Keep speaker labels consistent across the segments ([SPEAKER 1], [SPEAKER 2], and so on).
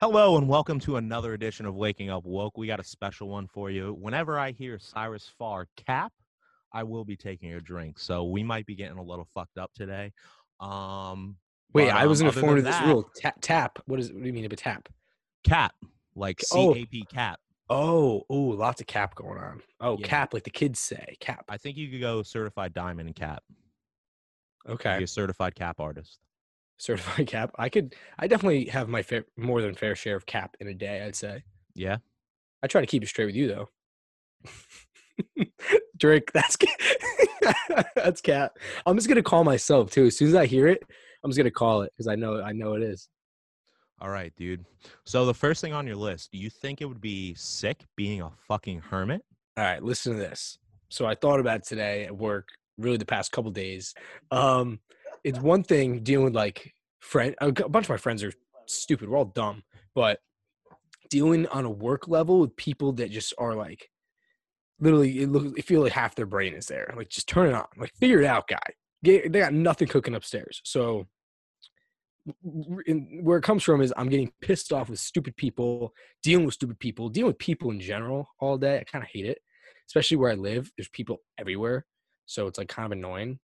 [SPEAKER 1] Hello and welcome to another edition of Waking Up Woke. We got a special one for you. Whenever I hear Cyrus Farr cap, I will be taking a drink. So we might be getting a little fucked up today. Um,
[SPEAKER 2] Wait,
[SPEAKER 1] but,
[SPEAKER 2] I wasn't informed of this
[SPEAKER 1] that,
[SPEAKER 2] rule. Tap, tap. What is? What do you mean of a tap?
[SPEAKER 1] Cap, like C
[SPEAKER 2] Oh.
[SPEAKER 1] A P cap.
[SPEAKER 2] Oh, oh, lots of cap going on. Oh,
[SPEAKER 1] Yeah.
[SPEAKER 2] cap, like the kids say, cap.
[SPEAKER 1] I think you could go certified diamond and cap.
[SPEAKER 2] Okay,
[SPEAKER 1] Be a certified cap artist.
[SPEAKER 2] Certified cap. I could. I definitely have my fair, more than fair share of cap in a day. I'd say.
[SPEAKER 1] Yeah.
[SPEAKER 2] I try to keep it straight with you though. Drake, that's that's cat. I'm just gonna call myself too. As soon as I hear it, I'm just gonna call it because I know I know it is.
[SPEAKER 1] All right, dude. So the first thing on your list, do you think it would be sick being a fucking hermit?
[SPEAKER 2] All right, listen to this. So I thought about today at work, really the past couple days. Um, it's one thing dealing with like friend. A bunch of my friends are stupid. We're all dumb, but dealing on a work level with people that just are like, literally, it looks it feel like half their brain is there. Like, just turn it on. Like, figure it out, guy. They got nothing cooking upstairs. So. in- Where it comes from is I'm getting pissed off with stupid people, dealing with stupid people, dealing with people in general all day. I kind of hate it especially where I live. There's people everywhere, so it's like kind of annoying.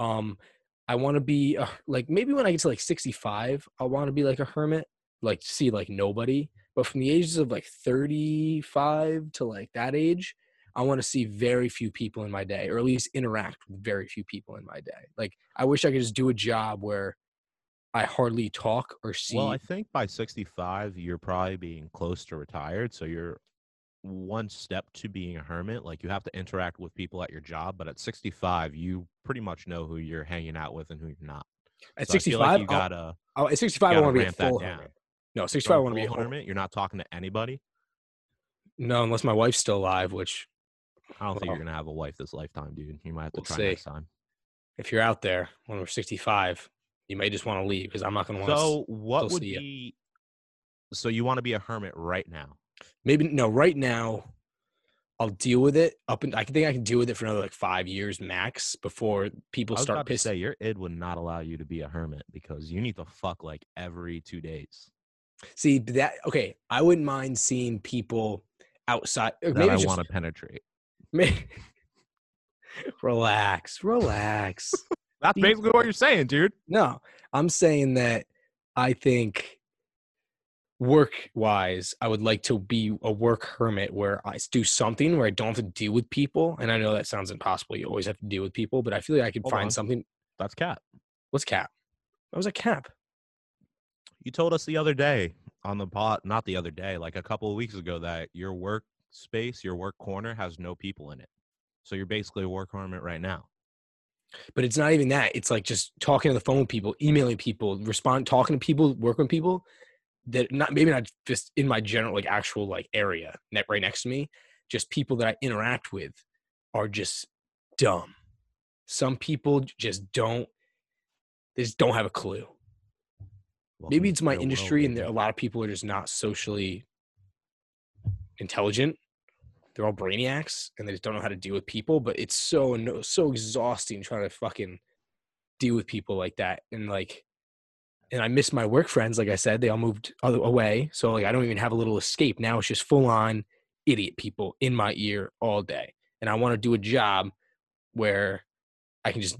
[SPEAKER 2] Um, I want to be a, like maybe when I get to like 65, I want to be like a hermit, like see like nobody. But from the ages of like 35 to like that age, I want to see very few people in my day, or at least interact with very few people in my day. Like I wish I could just do a job where I hardly talk or see.
[SPEAKER 1] Well, I think by 65, you're probably being close to retired. So you're one step to being a hermit. Like you have to interact with people at your job, but at 65, you pretty much know who you're hanging out with and who you're not.
[SPEAKER 2] at
[SPEAKER 1] So
[SPEAKER 2] 65,
[SPEAKER 1] like you gotta
[SPEAKER 2] I'll- at 65, I want to be a full hermit. No,
[SPEAKER 1] go
[SPEAKER 2] 65, I want to be a whole
[SPEAKER 1] hermit. You're not talking to anybody.
[SPEAKER 2] No, unless my wife's still alive, which
[SPEAKER 1] I don't think you're gonna have a wife this lifetime, dude. You might have to
[SPEAKER 2] we'll
[SPEAKER 1] try
[SPEAKER 2] see.
[SPEAKER 1] next time.
[SPEAKER 2] if you're out there when we're 65, you may just want to leave because I'm not going to want to.
[SPEAKER 1] So what would be? So you want to be a hermit right now?
[SPEAKER 2] Maybe no. Right now, I'll deal with it. Up and I think I can deal with it for another like five years max before people
[SPEAKER 1] I was
[SPEAKER 2] start pissing.
[SPEAKER 1] say your id would not allow you to be a hermit because you need to fuck like every two days.
[SPEAKER 2] See that? Okay, I wouldn't mind seeing people outside.
[SPEAKER 1] That
[SPEAKER 2] Maybe
[SPEAKER 1] I want to penetrate.
[SPEAKER 2] relax, relax.
[SPEAKER 1] That's basically what you're saying, dude.
[SPEAKER 2] No, I'm saying that I think work wise, I would like to be a work hermit where I do something where I don't have to deal with people. And I know that sounds impossible. You always have to deal with people, but I feel like I could
[SPEAKER 1] Hold
[SPEAKER 2] find
[SPEAKER 1] on.
[SPEAKER 2] something.
[SPEAKER 1] That's cap.
[SPEAKER 2] What's cap? What was a cap?
[SPEAKER 1] You told us the other day on the pot, not the other day, like a couple of weeks ago, that your work space, your work corner has no people in it. So you're basically a work hermit right now.
[SPEAKER 2] But it's not even that. It's like just talking on the phone with people, emailing people, respond, talking to people, working with people that not maybe not just in my general like actual like area net right next to me. Just people that I interact with are just dumb. Some people just don't. They just don't have a clue.
[SPEAKER 1] Welcome
[SPEAKER 2] Maybe it's my
[SPEAKER 1] world,
[SPEAKER 2] industry, and there, a lot of people are just not socially intelligent. They're all brainiacs, and they just don't know how to deal with people. But it's so so exhausting trying to fucking deal with people like that, and like, and I miss my work friends. Like I said, they all moved away, so like I don't even have a little escape now. It's just full on idiot people in my ear all day, and I want to do a job where I can just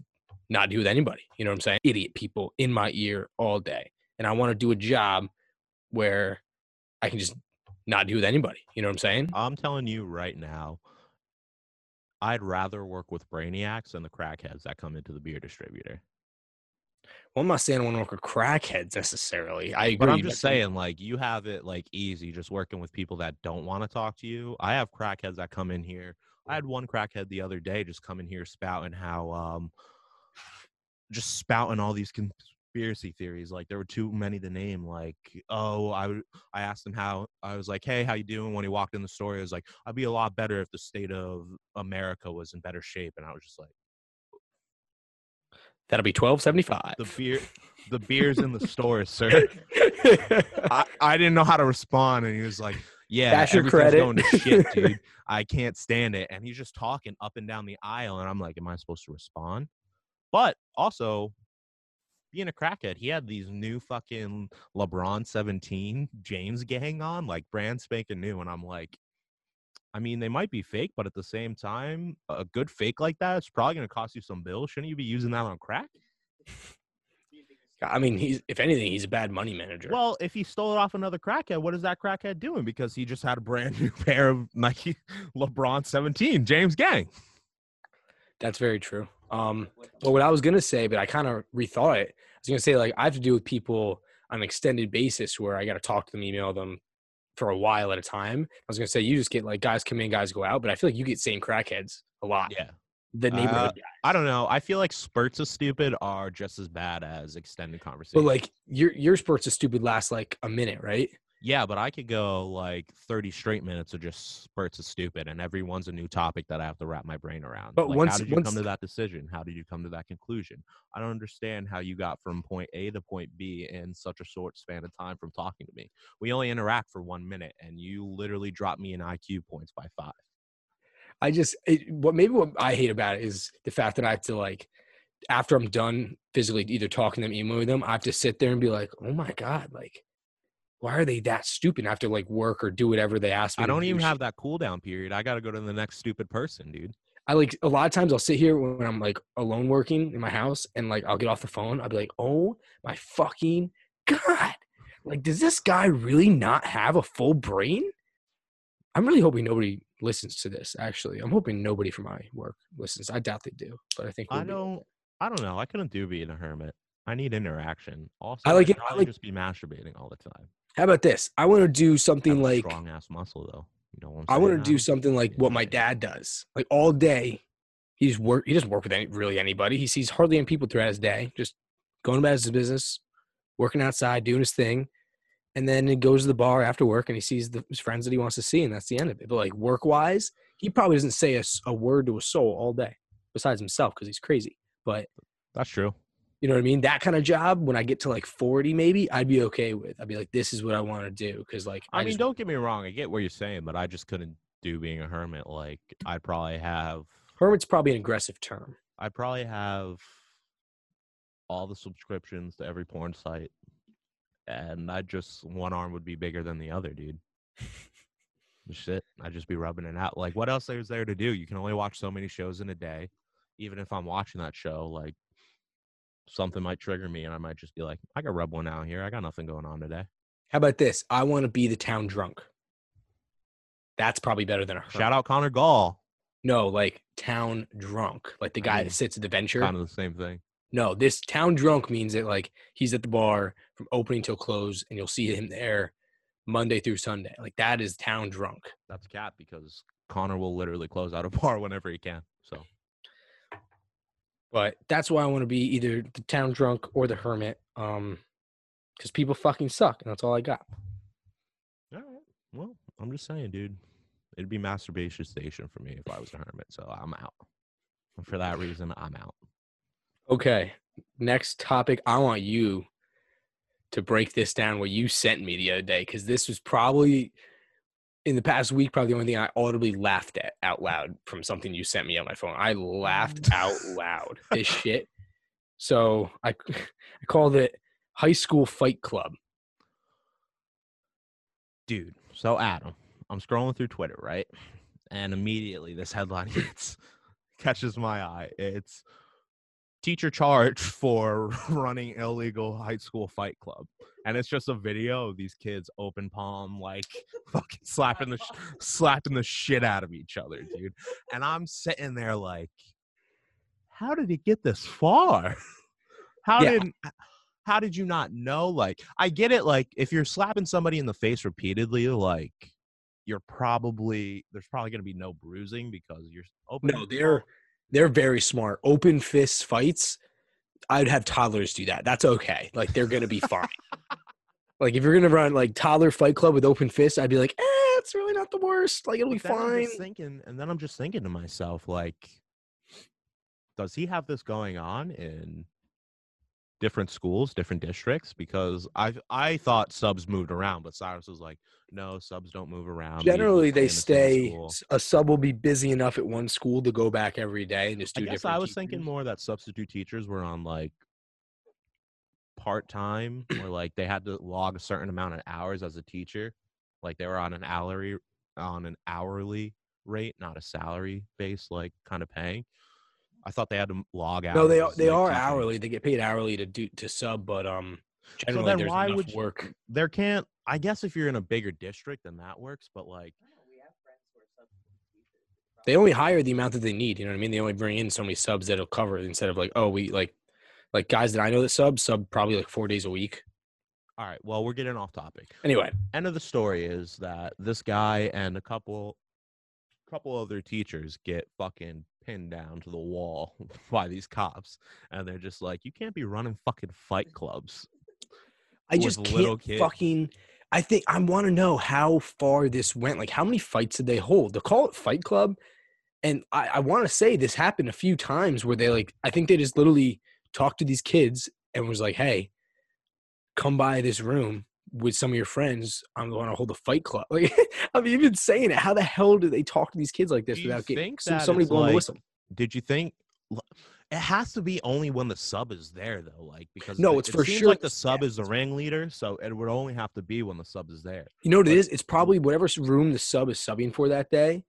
[SPEAKER 2] not deal with anybody. You know what I'm saying? Idiot people in my ear all day. And I want to do a job where I can just not deal with anybody. You know what I'm saying?
[SPEAKER 1] I'm telling you right now, I'd rather work with brainiacs than the crackheads that come into the beer distributor.
[SPEAKER 2] Well, I'm not saying I want to work with crackheads necessarily. I agree.
[SPEAKER 1] But I'm just saying, like, you have it like easy just working with people that don't want to talk to you. I have crackheads that come in here. I had one crackhead the other day just come in here spouting how, um, just spouting all these conspiracy theories. Like there were too many to name. Like, oh, I would. I asked him how. I was like, hey, how you doing? When he walked in the store, he was like, I'd be a lot better if the state of America was in better shape. And I was just like,
[SPEAKER 2] That'll be twelve seventy five.
[SPEAKER 1] the beer, the beer's in the store, sir. I, I didn't know how to respond, and he was like, "Yeah,
[SPEAKER 2] Cash your
[SPEAKER 1] everything's
[SPEAKER 2] credit."
[SPEAKER 1] going to shit, dude. I can't stand it." And he's just talking up and down the aisle, and I'm like, "Am I supposed to respond?" But also, being a crackhead, he had these new fucking LeBron 17 James gang on, like brand spanking new. And I'm like, I mean, they might be fake, but at the same time, a good fake like that is probably going to cost you some bills. Shouldn't you be using that on crack?
[SPEAKER 2] I mean, he's if anything, he's a bad money manager.
[SPEAKER 1] Well, if he stole it off another crackhead, what is that crackhead doing? Because he just had a brand new pair of Nike LeBron 17 James Gang.
[SPEAKER 2] That's very true. Um, but what I was gonna say, but I kind of rethought it. I was gonna say like I have to deal with people on an extended basis where I got to talk to them, email them for a while at a time. I was gonna say you just get like guys come in, guys go out, but I feel like you get same crackheads a lot.
[SPEAKER 1] Yeah.
[SPEAKER 2] The
[SPEAKER 1] Uh,
[SPEAKER 2] neighborhood guys.
[SPEAKER 1] I don't know. I feel like spurts of stupid are just as bad as extended
[SPEAKER 2] conversation.
[SPEAKER 1] But
[SPEAKER 2] like your your spurts of stupid last like a minute, right?
[SPEAKER 1] Yeah, but I could go like 30 straight minutes of just spurts of stupid, and every one's a new topic that I have to wrap my brain around.
[SPEAKER 2] But
[SPEAKER 1] like,
[SPEAKER 2] once-
[SPEAKER 1] how did you
[SPEAKER 2] once-
[SPEAKER 1] come to that decision? How did you come to that conclusion? I don't understand how you got from point A to point B in such a short span of time from talking to me. We only interact for one minute, and you literally dropped me in IQ points by five.
[SPEAKER 2] I just it, what maybe what I hate about it is the fact that I have to like after I'm done physically either talking to them, emailing them, I have to sit there and be like, oh my god, like why are they that stupid? I to like work or do whatever they ask me.
[SPEAKER 1] I don't
[SPEAKER 2] do.
[SPEAKER 1] even have that cool down period. I got to go to the next stupid person, dude.
[SPEAKER 2] I like a lot of times I'll sit here when I'm like alone working in my house and like I'll get off the phone. I'll be like, oh my fucking god, like does this guy really not have a full brain? I'm really hoping nobody listens to this. Actually, I'm hoping nobody from my work listens. I doubt they do, but I think
[SPEAKER 1] I
[SPEAKER 2] we'll be
[SPEAKER 1] don't.
[SPEAKER 2] okay.
[SPEAKER 1] I don't know. I couldn't do being a hermit. I need interaction. Also,
[SPEAKER 2] I like it- I like-
[SPEAKER 1] just be masturbating all the time.
[SPEAKER 2] How about this? I want to do something like
[SPEAKER 1] strong ass muscle though. You know what I'm
[SPEAKER 2] I want to do something like what my dad does. Like all day, he's work. He doesn't work with any, really anybody. He sees hardly any people throughout his day. Just going about his business, working outside, doing his thing, and then he goes to the bar after work and he sees the, his friends that he wants to see, and that's the end of it. But like work wise, he probably doesn't say a word to a soul all day, besides himself because he's crazy. But
[SPEAKER 1] That's true.
[SPEAKER 2] You know what I mean? That kind of job, when I get to like forty, maybe I'd be okay with. I'd be like, this is what I want to do because like
[SPEAKER 1] I, mean,
[SPEAKER 2] just-
[SPEAKER 1] don't get me wrong. I get what you're saying, but I just couldn't do being a hermit. Like, I'd probably have.
[SPEAKER 2] hermit's probably an aggressive term.
[SPEAKER 1] I'd probably have all the subscriptions to every porn site, and I just one arm would be bigger than the other, dude. Shit, I'd just be rubbing it out. Like, what else is there to do? You can only watch so many shows in a day. Even if I'm watching that show, like something might trigger me, and I might just be like, I got rub one out here. I got nothing going on today.
[SPEAKER 2] How about this? I want to be the town drunk. That's probably better than a.
[SPEAKER 1] Shout out Connor Gall.
[SPEAKER 2] No, like town drunk, like the
[SPEAKER 1] I
[SPEAKER 2] guy
[SPEAKER 1] mean,
[SPEAKER 2] that sits at the venture.
[SPEAKER 1] Kind of the same thing.
[SPEAKER 2] No, this town drunk means that like he's at the bar from opening till close, and you'll see him there Monday through Sunday. Like that is town drunk.
[SPEAKER 1] That's cat because Connor will literally close out a bar whenever he can. So
[SPEAKER 2] But that's why I want to be either the town drunk or the hermit. Um, because people fucking suck, and that's all I got.
[SPEAKER 1] All right. Well, I'm just saying, dude. It'd be masturbation station for me if I was a hermit, so I'm out. And for that reason, I'm out.
[SPEAKER 2] Okay, next topic. I want you to break this down. What you sent me the other day, because this was probably in the past week, probably the only thing I audibly laughed at out loud from something you sent me on my phone. I laughed mm. out loud. This shit. So I, I called it High School Fight Club.
[SPEAKER 1] Dude, so Adam, I'm scrolling through Twitter, right? And immediately this headline hits, catches my eye. It's teacher charged for running illegal high school fight club. And it's just a video of these kids open palm, like fucking slapping the sh- slapping the shit out of each other, dude. And I'm sitting there like, how did it get this far? How
[SPEAKER 2] Yeah.
[SPEAKER 1] did how did you not know? Like, I get it. Like, if you're slapping somebody in the face repeatedly, like, you're probably there's probably gonna be no bruising because you're opening.
[SPEAKER 2] No, they're they're very smart. Open fist fights. I'd have toddlers do that. That's okay. Like they're gonna be fine. like if you're gonna run like toddler fight club with open fists, I'd be like, eh, it's really not the worst. Like it'll be fine.
[SPEAKER 1] thinking, and then I'm just thinking to myself, like, does he have this going on in different schools, different districts? Because I I thought subs moved around, but Cyrus was like, no, subs don't move around.
[SPEAKER 2] Generally, they
[SPEAKER 1] in the same
[SPEAKER 2] stay. A sub will be busy enough at one school to go back every day and just
[SPEAKER 1] I
[SPEAKER 2] do
[SPEAKER 1] guess
[SPEAKER 2] different.
[SPEAKER 1] I was thinking more that substitute teachers were on like part time or like they had to log a certain amount of hours as a teacher. Like they were on an hourly on an hourly rate, not a salary based like kind of paying. I thought they had to log out.
[SPEAKER 2] No, they are they are hourly. They get paid hourly to do to sub, but um, generally
[SPEAKER 1] then
[SPEAKER 2] there's
[SPEAKER 1] why
[SPEAKER 2] enough
[SPEAKER 1] would you-
[SPEAKER 2] work.
[SPEAKER 1] There can't. I guess if you're in a bigger district, then that works. But like,
[SPEAKER 2] They only hire the amount that they need. You know what I mean? They only bring in so many subs that'll cover it instead of like, oh, we like like guys that I know that sub sub probably like four days a week.
[SPEAKER 1] all right, well, we're getting off topic.
[SPEAKER 2] Anyway,
[SPEAKER 1] end of the story is that this guy and a couple couple other teachers get fucking pinned down to the wall by these cops and they're just like you can't be running fucking fight clubs
[SPEAKER 2] I just can't
[SPEAKER 1] kids.
[SPEAKER 2] fucking. I think I want to know how far this went. Like, how many fights did they hold? They call it Fight Club, and I, I want to say this happened a few times where they like. I think they just literally talked to these kids and was like, "Hey, come by this room with some of your friends. I'm going to hold a fight club." Like, I'm even saying it. How the hell do they talk to these kids like this
[SPEAKER 1] Do
[SPEAKER 2] without getting somebody blowing the whistle?
[SPEAKER 1] did you think it has to be only when the sub is there though like because
[SPEAKER 2] No,
[SPEAKER 1] it-
[SPEAKER 2] it's
[SPEAKER 1] it
[SPEAKER 2] for
[SPEAKER 1] seems
[SPEAKER 2] sure
[SPEAKER 1] like the sub is the ringleader so it would only have to be when the sub is there
[SPEAKER 2] You know what it
[SPEAKER 1] But-
[SPEAKER 2] is? It's probably whatever room the sub is subbing for that day.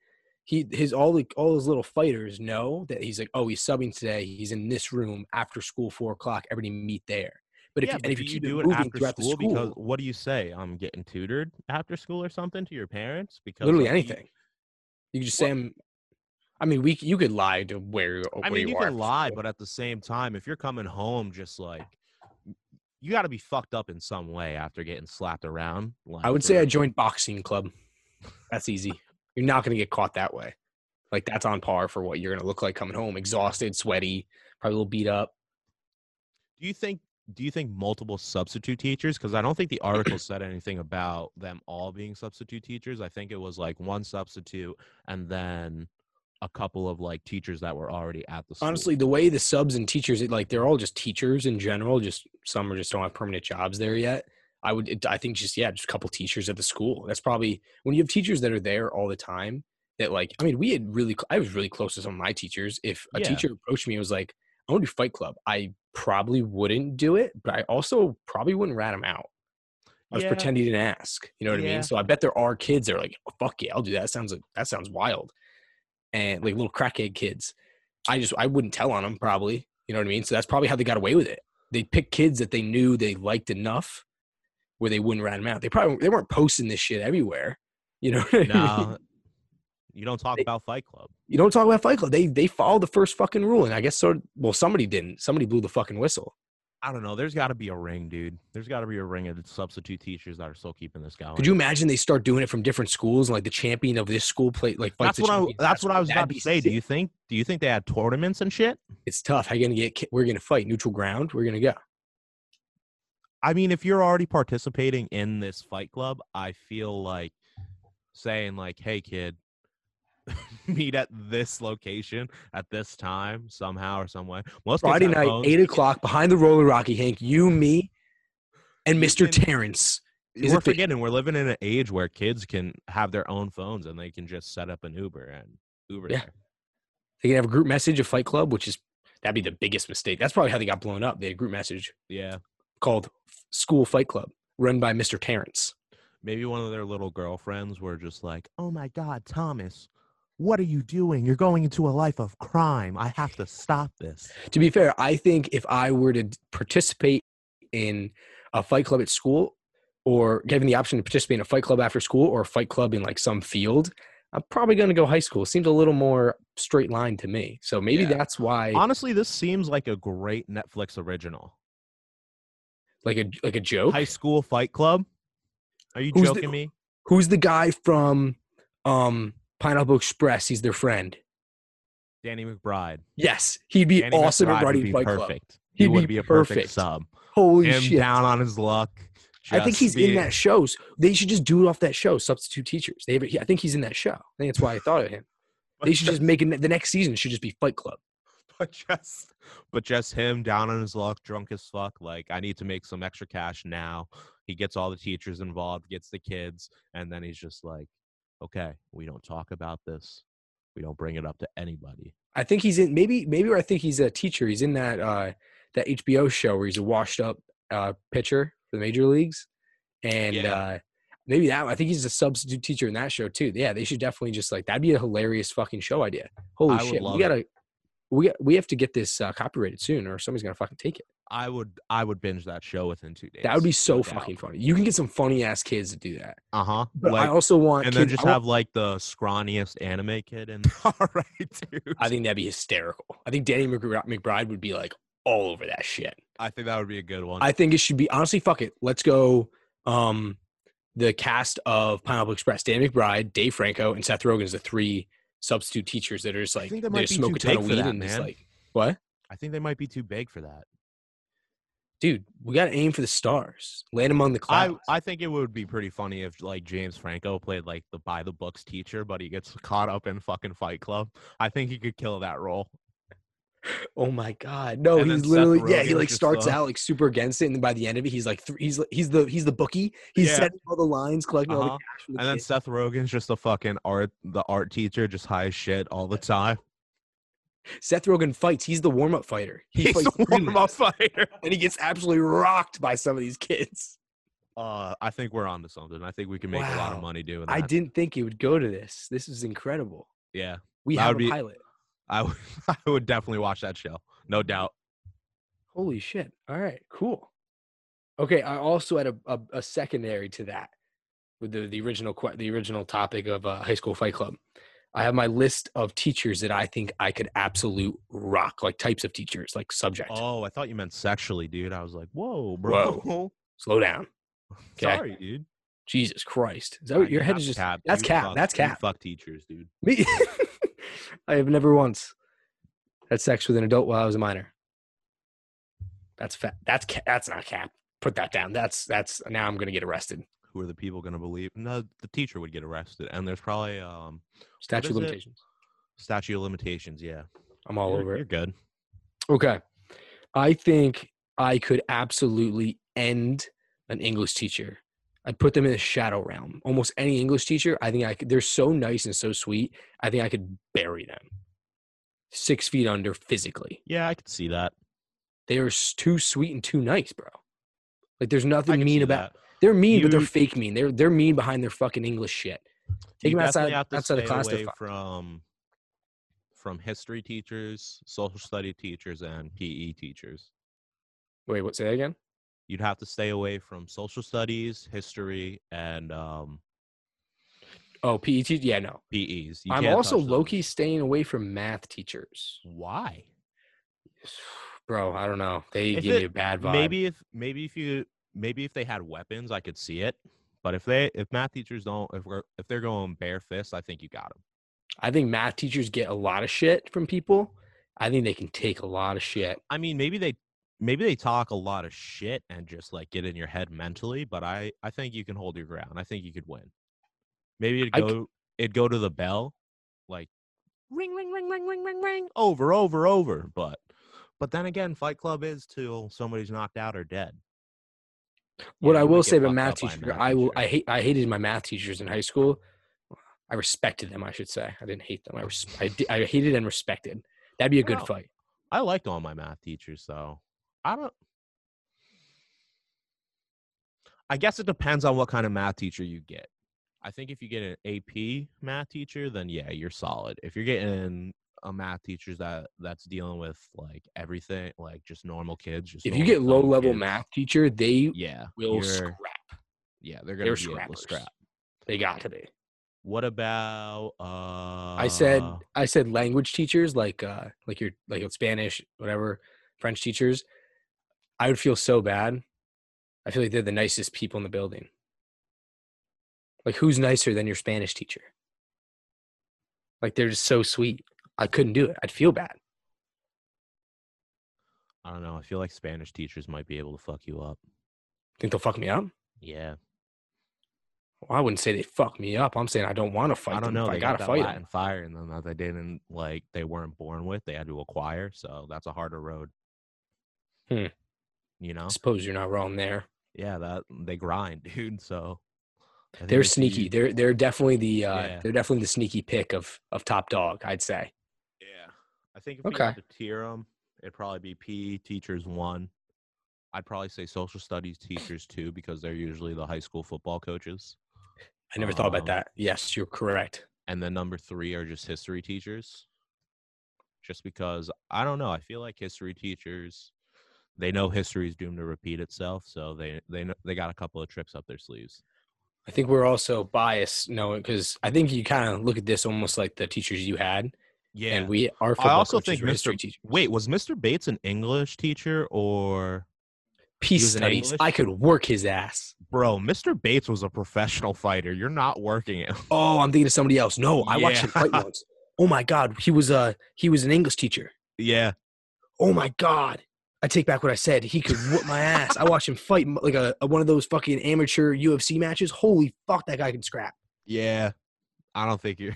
[SPEAKER 2] He his all the all those little fighters know that he's like, oh, he's subbing today. He's in this room after school, four o'clock. Everybody meet there. But if
[SPEAKER 1] yeah,
[SPEAKER 2] you,
[SPEAKER 1] but
[SPEAKER 2] if
[SPEAKER 1] do
[SPEAKER 2] you
[SPEAKER 1] you do
[SPEAKER 2] it
[SPEAKER 1] after school,
[SPEAKER 2] school,
[SPEAKER 1] because what do you say i'm getting tutored after school or something to your parents because
[SPEAKER 2] literally
[SPEAKER 1] you-
[SPEAKER 2] anything, you could just say, I'm, I mean, we you could lie to where
[SPEAKER 1] you're.
[SPEAKER 2] I
[SPEAKER 1] mean, you,
[SPEAKER 2] are
[SPEAKER 1] can lie,
[SPEAKER 2] school.
[SPEAKER 1] but at the same time, if you're coming home just like you got to be fucked up in some way after getting slapped around. Like,
[SPEAKER 2] I would say I joined boxing club. That's easy. You're not gonna get caught that way. Like that's on par for what you're gonna look like coming home, exhausted, sweaty, probably a little beat up.
[SPEAKER 1] Do you think? Do you think multiple substitute teachers? Because I don't think the article said anything about them all being substitute teachers. I think it was like one substitute and then a couple of like teachers that were already at the school.
[SPEAKER 2] honestly the way the subs and teachers it, like they're all just teachers in general just some are just don't have permanent jobs there yet i would it, i think just yeah just a couple teachers at the school that's probably when you have teachers that are there all the time that like i mean we had really i was really close to some of my teachers if a
[SPEAKER 1] Yeah.
[SPEAKER 2] teacher approached me and was like i want to do fight club i probably wouldn't do it but i also probably wouldn't rat him out I was
[SPEAKER 1] Yeah.
[SPEAKER 2] pretending he didn't ask. You know what I mean? So I bet there are kids that are like, oh, "Fuck yeah, I'll do that." that sounds like, that sounds wild, and like little crackhead kids. I just I wouldn't tell on them probably. You know what I mean? So that's probably how they got away with it. They picked kids that they knew they liked enough where they wouldn't rat them out. They probably they weren't posting this shit everywhere. You know? What I mean?
[SPEAKER 1] You don't talk
[SPEAKER 2] They-
[SPEAKER 1] about Fight Club.
[SPEAKER 2] You don't talk about Fight Club. They they followed the first fucking rule, and I guess so. Well, somebody didn't. Somebody blew the fucking whistle.
[SPEAKER 1] I don't know. There's got to be a ring, dude. There's got to be a ring of substitute teachers that are still keeping this going.
[SPEAKER 2] Could you imagine they start doing it from different schools, and like the champion of this school play like fights
[SPEAKER 1] That's what I.
[SPEAKER 2] champion of that
[SPEAKER 1] That's what I was about to say. Do you think? Do you think they had tournaments and shit?
[SPEAKER 2] It's tough. How you gonna get? We're gonna fight neutral ground. We're gonna go.
[SPEAKER 1] I mean, if you're already participating in this fight club, I feel like saying like, "Hey, kid, meet at this location at this time somehow or some way." Most
[SPEAKER 2] Friday night,
[SPEAKER 1] phones.
[SPEAKER 2] eight o'clock, behind the roller Rocky Hank. You, me, and Mister Terrence. Is
[SPEAKER 1] We're forgetting we're living in an age where kids can have their own phones and they can just set up an Uber and Uber
[SPEAKER 2] Yeah.
[SPEAKER 1] there.
[SPEAKER 2] They can have a group message of Fight Club, which is that'd be the biggest mistake. That's probably how they got blown up. They had a group message
[SPEAKER 1] Yeah,
[SPEAKER 2] called School Fight Club, run by Mister Terrence.
[SPEAKER 1] maybe one of their little girlfriends were just like, "Oh my God, Thomas." What are you doing? You're going into a life of crime. I have to stop this.
[SPEAKER 2] To be fair, I think if I were to participate in a fight club at school, or given the option to participate in a fight club after school, or a fight club in like some field, I'm probably going to go high school. It seems a little more straight line to me. So maybe
[SPEAKER 1] Yeah.
[SPEAKER 2] that's why,
[SPEAKER 1] Honestly, this seems like a great Netflix original.
[SPEAKER 2] like a like a joke.
[SPEAKER 1] High School Fight Club. Are you
[SPEAKER 2] Who's the-
[SPEAKER 1] joking me?
[SPEAKER 2] Who's the guy from um, Pineapple Express? He's their friend.
[SPEAKER 1] Danny McBride.
[SPEAKER 2] Yes, he'd be
[SPEAKER 1] Danny
[SPEAKER 2] awesome
[SPEAKER 1] McBride
[SPEAKER 2] at running Fight Club.
[SPEAKER 1] perfect.
[SPEAKER 2] He'd
[SPEAKER 1] he would
[SPEAKER 2] be
[SPEAKER 1] be a perfect
[SPEAKER 2] perfect.
[SPEAKER 1] sub.
[SPEAKER 2] Holy
[SPEAKER 1] Him
[SPEAKER 2] shit!
[SPEAKER 1] down on his luck.
[SPEAKER 2] I think he's in that show. They should just do it off that show. Substitute teachers. They have, I think he's in that show. I think that's why I thought of him. They should just make it. The next season should just be Fight Club.
[SPEAKER 1] but just but just him down on his luck, drunk as fuck. Like I need to make some extra cash now. He gets all the teachers involved, gets the kids, and then he's just like, "Okay, we don't talk about this. We don't bring it up to anybody."
[SPEAKER 2] I think he's in. Maybe maybe I think he's a teacher. He's in that uh, that HBO show where he's a washed up uh, pitcher for the major leagues, and
[SPEAKER 1] Yeah.
[SPEAKER 2] uh, maybe that. I think he's a substitute teacher in that show too. Yeah, they should definitely just like that'd be a hilarious fucking show idea. Holy
[SPEAKER 1] I
[SPEAKER 2] shit, we gotta. We, got, we have to get this uh, copyrighted soon, or somebody's gonna fucking take it.
[SPEAKER 1] I would I would binge that show within two days.
[SPEAKER 2] That would be so fucking funny. You can get some funny ass kids to do that.
[SPEAKER 1] Uh huh.
[SPEAKER 2] But
[SPEAKER 1] Like,
[SPEAKER 2] I also want
[SPEAKER 1] and then just
[SPEAKER 2] want-
[SPEAKER 1] have like the scrawniest anime kid in. All right, dude.
[SPEAKER 2] I think that'd be hysterical. I think Danny McBride would be like all over that shit.
[SPEAKER 1] I think that would be a good one.
[SPEAKER 2] I think it should be honestly. Fuck it. Let's go. Um, the cast of Pineapple Express: Danny McBride, Dave Franco, and Seth Rogen is the three substitute teachers that are just like they just smoke a ton of weed
[SPEAKER 1] that,
[SPEAKER 2] and
[SPEAKER 1] man.
[SPEAKER 2] like what,
[SPEAKER 1] I think they might be too big for that.
[SPEAKER 2] Dude? We got to aim for the stars. Land among the clouds.
[SPEAKER 1] I think it would be pretty funny if like James Franco played like the by the books teacher, but he gets caught up in fucking Fight Club. I think he could kill that role.
[SPEAKER 2] oh my god, no!
[SPEAKER 1] And
[SPEAKER 2] He's literally yeah. He like starts
[SPEAKER 1] uh,
[SPEAKER 2] out like super against it, and then by the end of it, he's like th- he's he's the he's the bookie. He's
[SPEAKER 1] Yeah.
[SPEAKER 2] setting all the lines, collecting all the
[SPEAKER 1] Uh-huh.
[SPEAKER 2] cash. The
[SPEAKER 1] And then. Seth Rogen's just the fucking art the art teacher, just high as shit all the time.
[SPEAKER 2] Seth Rogen fights. He's the warm up fighter. He
[SPEAKER 1] He's
[SPEAKER 2] fights
[SPEAKER 1] a warm up fighter.
[SPEAKER 2] and he gets absolutely rocked by some of these kids.
[SPEAKER 1] Uh, I think we're on to something. I think we can make a lot of money doing that.
[SPEAKER 2] I didn't think it would go to this. This is incredible.
[SPEAKER 1] Yeah,
[SPEAKER 2] We
[SPEAKER 1] That
[SPEAKER 2] have a
[SPEAKER 1] be-
[SPEAKER 2] pilot.
[SPEAKER 1] I would. I would definitely watch that show, no doubt.
[SPEAKER 2] Holy shit. All right, cool. Okay, I also had a, a, a secondary to that with the, the original the original topic of uh, high school fight club. I have my list of teachers that I think I could absolute rock, like types of teachers, like subject.
[SPEAKER 1] Oh, I thought you meant sexually, dude. I was like, whoa, bro.
[SPEAKER 2] Slow down. Okay.
[SPEAKER 1] Sorry, dude.
[SPEAKER 2] Jesus Christ. Is that what your head is just
[SPEAKER 1] cap.
[SPEAKER 2] that's
[SPEAKER 1] You
[SPEAKER 2] cap.
[SPEAKER 1] fuck-
[SPEAKER 2] That's cap.
[SPEAKER 1] Fuck teachers, dude.
[SPEAKER 2] Me I have never once had sex with an adult while I was a minor. That's fat. That's ca- that's not cap. Put that down. That's that's now I'm gonna get arrested.
[SPEAKER 1] Who are the people going to believe? No, the teacher would get arrested, and there's probably um
[SPEAKER 2] Statute of
[SPEAKER 1] is it?
[SPEAKER 2] limitations.
[SPEAKER 1] statute of limitations. Yeah,
[SPEAKER 2] I'm all
[SPEAKER 1] you're,
[SPEAKER 2] over
[SPEAKER 1] You're
[SPEAKER 2] it.
[SPEAKER 1] good.
[SPEAKER 2] Okay. I think I could absolutely end an English teacher. I'd put them in the shadow realm. Almost any English teacher, I think I could. They're so nice and so sweet. I think I could bury them six feet under physically.
[SPEAKER 1] Yeah, I could see that.
[SPEAKER 2] They are too sweet and too nice, bro. Like there's nothing mean about.
[SPEAKER 1] that.
[SPEAKER 2] They're mean, but they're fake mean. They're they're mean behind their fucking English shit. Take
[SPEAKER 1] You
[SPEAKER 2] them outside outside of class.
[SPEAKER 1] Away from from history teachers, social study teachers, and PE teachers.
[SPEAKER 2] Wait, what? Say that again.
[SPEAKER 1] You'd have to stay away from social studies, history, and um,
[SPEAKER 2] Oh, PE teacher. Yeah, no.
[SPEAKER 1] PEs. You
[SPEAKER 2] I'm also low key staying away from math teachers.
[SPEAKER 1] Why?
[SPEAKER 2] Bro, I don't know. They
[SPEAKER 1] If
[SPEAKER 2] give me
[SPEAKER 1] it-
[SPEAKER 2] a bad vibe.
[SPEAKER 1] Maybe if maybe if you maybe if they had weapons, I could see it. But if they if math teachers don't if we're if they're going bare fists, I think you got them.
[SPEAKER 2] I think math teachers get a lot of shit from people. I think they can take a lot of shit.
[SPEAKER 1] I mean, maybe they maybe they talk a lot of shit and just like get in your head mentally. But I I think you can hold your ground. I think you could win. Maybe it'd
[SPEAKER 2] I
[SPEAKER 1] go it'd go to the bell, like ring ring ring ring ring ring ring over over over. But but then again, Fight Club is till somebody's knocked out or dead.
[SPEAKER 2] What I will say about math
[SPEAKER 1] up by a
[SPEAKER 2] teachers,
[SPEAKER 1] math
[SPEAKER 2] I will.
[SPEAKER 1] teacher.
[SPEAKER 2] I hate. I hated my math teachers in high school. I respected them. I should say. I didn't hate them. I res- I, di- I hated and respected. That'd be a good fight.
[SPEAKER 1] I liked all my math teachers, though. I don't. I guess it depends on what kind of math teacher you get. I think if you get an AP math teacher, then yeah, you're solid. If you're getting a math teacher that that's dealing with like everything, like just normal kids, just
[SPEAKER 2] If you get low level
[SPEAKER 1] kids,
[SPEAKER 2] math teacher, they
[SPEAKER 1] yeah,
[SPEAKER 2] will scrap.
[SPEAKER 1] Yeah, they're gonna
[SPEAKER 2] They're
[SPEAKER 1] be able
[SPEAKER 2] scrappers.
[SPEAKER 1] to scrap.
[SPEAKER 2] They got to be.
[SPEAKER 1] What about? uh
[SPEAKER 2] I said. I said language teachers like uh like your like your Spanish whatever French teachers. I would feel so bad. I feel like they're the nicest people in the building. Like who's nicer than your Spanish teacher? Like they're just so sweet. I couldn't do it. I'd feel bad.
[SPEAKER 1] I don't know. I feel like Spanish teachers might be able to fuck you up.
[SPEAKER 2] Think they'll fuck me up?
[SPEAKER 1] Yeah,
[SPEAKER 2] Well, I wouldn't say they fuck me up. I'm saying I don't want to fight
[SPEAKER 1] I don't
[SPEAKER 2] them.
[SPEAKER 1] know. They
[SPEAKER 2] I
[SPEAKER 1] got
[SPEAKER 2] gotta fight
[SPEAKER 1] Latin
[SPEAKER 2] them.
[SPEAKER 1] fire in them that they didn't like. They weren't born with. They had to acquire. So that's a harder road.
[SPEAKER 2] Hmm.
[SPEAKER 1] You know.
[SPEAKER 2] I suppose you're not wrong there.
[SPEAKER 1] Yeah, that they grind, dude. So
[SPEAKER 2] They're sneaky. They're they're definitely the uh,
[SPEAKER 1] Yeah.
[SPEAKER 2] they're definitely the sneaky pick of of top dog. I'd say.
[SPEAKER 1] I think if you
[SPEAKER 2] Okay.
[SPEAKER 1] had to tier them, it'd probably be PE teachers one. I'd probably say social studies teachers too because they're usually the high school football coaches.
[SPEAKER 2] I never thought about
[SPEAKER 1] Um,
[SPEAKER 2] that. Yes, you're correct.
[SPEAKER 1] And then number three are just history teachers. Just because I don't know, I feel like history teachers, they know history is doomed to repeat itself, so they they kn- they got a couple of tricks up their sleeves.
[SPEAKER 2] I think we're also biased knowing because I think you kind of look at this almost like the teachers you had,
[SPEAKER 1] Yeah.
[SPEAKER 2] and we our
[SPEAKER 1] I also think Mr. Wait, was Mr. Bates an English teacher or
[SPEAKER 2] Peace studies. I could work his ass.
[SPEAKER 1] bro? Mr. Bates was a professional fighter. You're not working it.
[SPEAKER 2] Oh, I'm thinking of somebody else. No, I watched him fight once. Oh my god, he was a he was an English teacher.
[SPEAKER 1] yeah.
[SPEAKER 2] Oh my god. I take back what I said. He could whoop my ass. I watched him fight like a, a one of those fucking amateur UFC matches. Holy fuck, that guy can scrap.
[SPEAKER 1] Yeah. I don't think you're